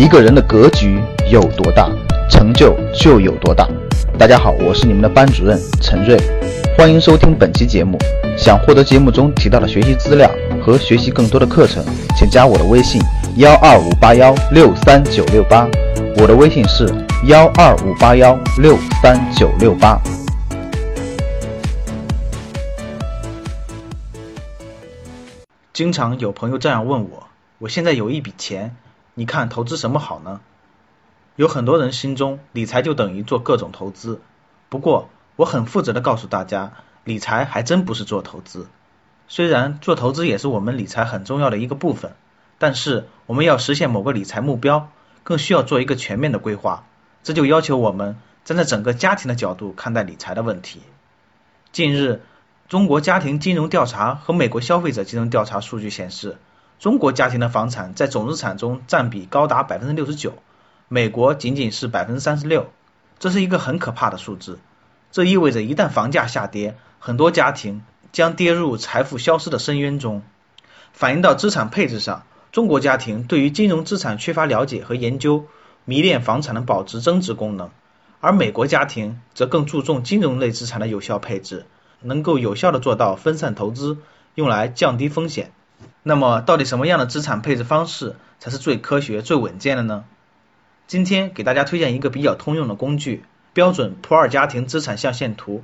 一个人的格局有多大，成就就有多大。大家好，我是你们的班主任陈瑞，欢迎收听本期节目。想获得节目中提到的学习资料和学习更多的课程，请加我的微信幺二五八幺六三九六八。我的微信是幺二五八幺六三九六八。经常有朋友这样问我：我现在有一笔钱，你看投资什么好呢？有很多人心中理财就等于做各种投资，不过我很负责的告诉大家，理财还真不是做投资。虽然做投资也是我们理财很重要的一个部分，但是我们要实现某个理财目标，更需要做一个全面的规划。这就要求我们站在整个家庭的角度看待理财的问题。近日。中国家庭金融调查和美国消费者金融调查数据显示，中国家庭的房产在总资产中占比高达百分之六十九，美国仅仅是百分之三十六，这是一个很可怕的数字。这意味着一旦房价下跌，很多家庭将跌入财富消失的深渊中。反映到资产配置上，中国家庭对于金融资产缺乏了解和研究，迷恋房产的保值增值功能，而美国家庭则更注重金融类资产的有效配置。能够有效的做到分散投资，用来降低风险。那么，到底什么样的资产配置方式才是最科学、最稳健的呢？今天给大家推荐一个比较通用的工具——标准普尔家庭资产象限图，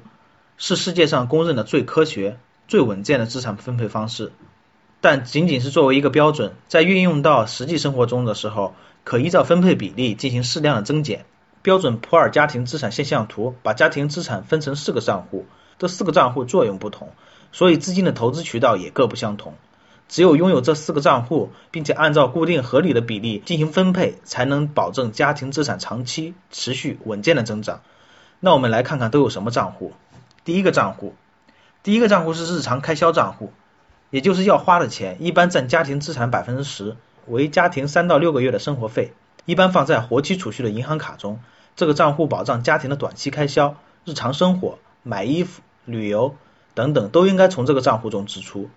是世界上公认的最科学、最稳健的资产分配方式。但仅仅是作为一个标准，在运用到实际生活中的时候，可依照分配比例进行适量的增减。标准普尔家庭资产现象图把家庭资产分成四个账户。这四个账户作用不同，所以资金的投资渠道也各不相同。只有拥有这四个账户，并且按照固定合理的比例进行分配，才能保证家庭资产长期持续稳健的增长。那我们来看看都有什么账户。第一个账户，第一个账户是日常开销账户，也就是要花的钱，一般占家庭资产百分之十，为家庭三到六个月的生活费，一般放在活期储蓄的银行卡中。这个账户保障家庭的短期开销、日常生活、买衣服。旅游等等都应该从这个账户中支出。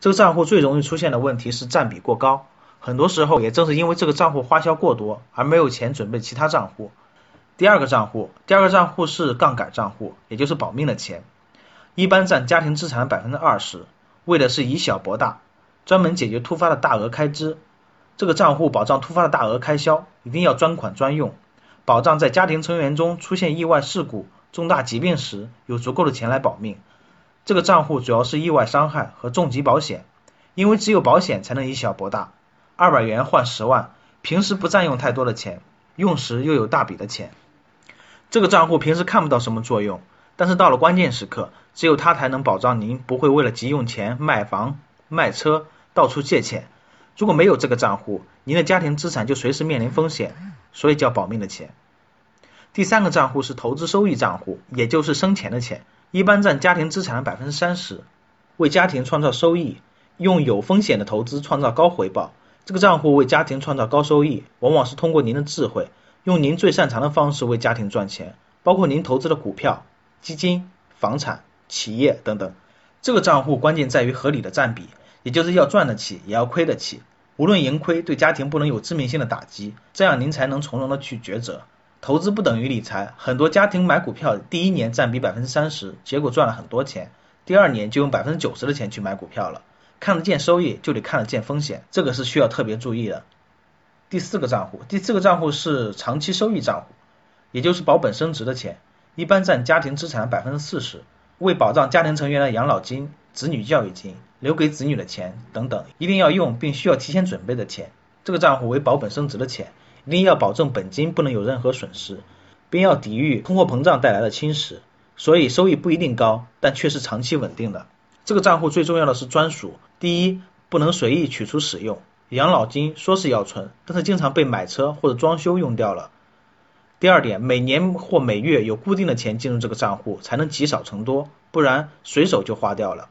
这个账户最容易出现的问题是占比过高，很多时候也正是因为这个账户花销过多，而没有钱准备其他账户。第二个账户，第二个账户是杠杆账户，也就是保命的钱，一般占家庭资产百分之二十，为的是以小博大，专门解决突发的大额开支。这个账户保障突发的大额开销，一定要专款专用，保障在家庭成员中出现意外事故。重大疾病时有足够的钱来保命。这个账户主要是意外伤害和重疾保险，因为只有保险才能以小博大。二百元换十万，平时不占用太多的钱，用时又有大笔的钱。这个账户平时看不到什么作用，但是到了关键时刻，只有它才能保障您不会为了急用钱卖房卖车到处借钱。如果没有这个账户，您的家庭资产就随时面临风险，所以叫保命的钱。第三个账户是投资收益账户，也就是生钱的钱，一般占家庭资产的百分之三十，为家庭创造收益，用有风险的投资创造高回报。这个账户为家庭创造高收益，往往是通过您的智慧，用您最擅长的方式为家庭赚钱，包括您投资的股票、基金、房产、企业等等。这个账户关键在于合理的占比，也就是要赚得起，也要亏得起，无论盈亏对家庭不能有致命性的打击，这样您才能从容的去抉择。投资不等于理财，很多家庭买股票，第一年占比百分之三十，结果赚了很多钱，第二年就用百分之九十的钱去买股票了。看得见收益，就得看得见风险，这个是需要特别注意的。第四个账户，第四个账户是长期收益账户，也就是保本升值的钱，一般占家庭资产百分之四十，为保障家庭成员的养老金、子女教育金、留给子女的钱等等，一定要用并需要提前准备的钱。这个账户为保本升值的钱。一定要保证本金不能有任何损失，并要抵御通货膨胀带来的侵蚀，所以收益不一定高，但却是长期稳定的。这个账户最重要的是专属：第一，不能随意取出使用，养老金说是要存，但是经常被买车或者装修用掉了；第二点，每年或每月有固定的钱进入这个账户，才能积少成多，不然随手就花掉了；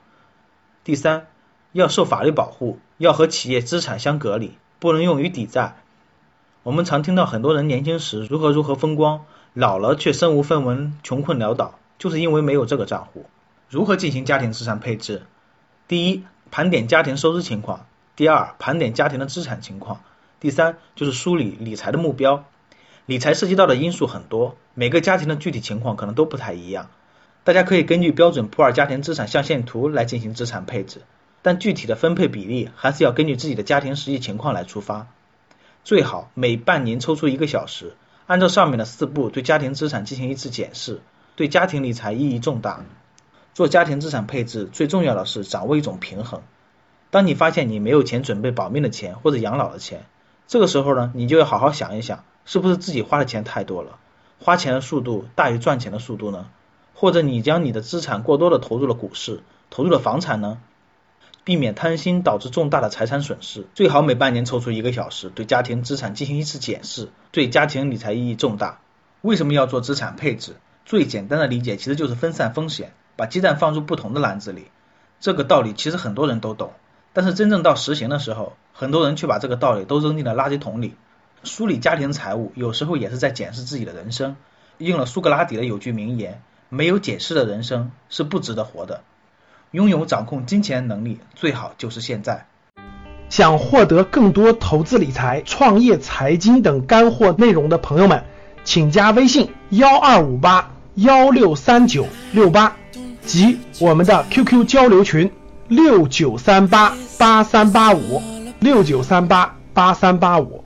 第三，要受法律保护，要和企业资产相隔离，不能用于抵债。我们常听到很多人年轻时如何如何风光，老了却身无分文、穷困潦倒，就是因为没有这个账户。如何进行家庭资产配置？第一，盘点家庭收支情况；第二，盘点家庭的资产情况；第三就是梳理理财的目标。理财涉及到的因素很多，每个家庭的具体情况可能都不太一样。大家可以根据标准普尔家庭资产象限图来进行资产配置，但具体的分配比例还是要根据自己的家庭实际情况来出发。最好每半年抽出一个小时，按照上面的四步对家庭资产进行一次检视，对家庭理财意义重大。做家庭资产配置最重要的是掌握一种平衡。当你发现你没有钱准备保命的钱或者养老的钱，这个时候呢，你就要好好想一想，是不是自己花的钱太多了，花钱的速度大于赚钱的速度呢？或者你将你的资产过多的投入了股市，投入了房产呢？避免贪心导致重大的财产损失，最好每半年抽出一个小时对家庭资产进行一次检视，对家庭理财意义重大。为什么要做资产配置？最简单的理解其实就是分散风险，把鸡蛋放入不同的篮子里。这个道理其实很多人都懂。但是真正到实行的时候，很多人却把这个道理都扔进了垃圾桶里。梳理家庭财务，有时候也是在检视自己的人生。应了苏格拉底的有句名言：没有检视的人生是不值得活的。拥有掌控金钱能力，最好就是现在。想获得更多投资理财、创业财经等干货内容的朋友们，请加微信幺二五八幺六三九六八及我们的 QQ 交流群。六九三八八三八五，六九三八八三八五。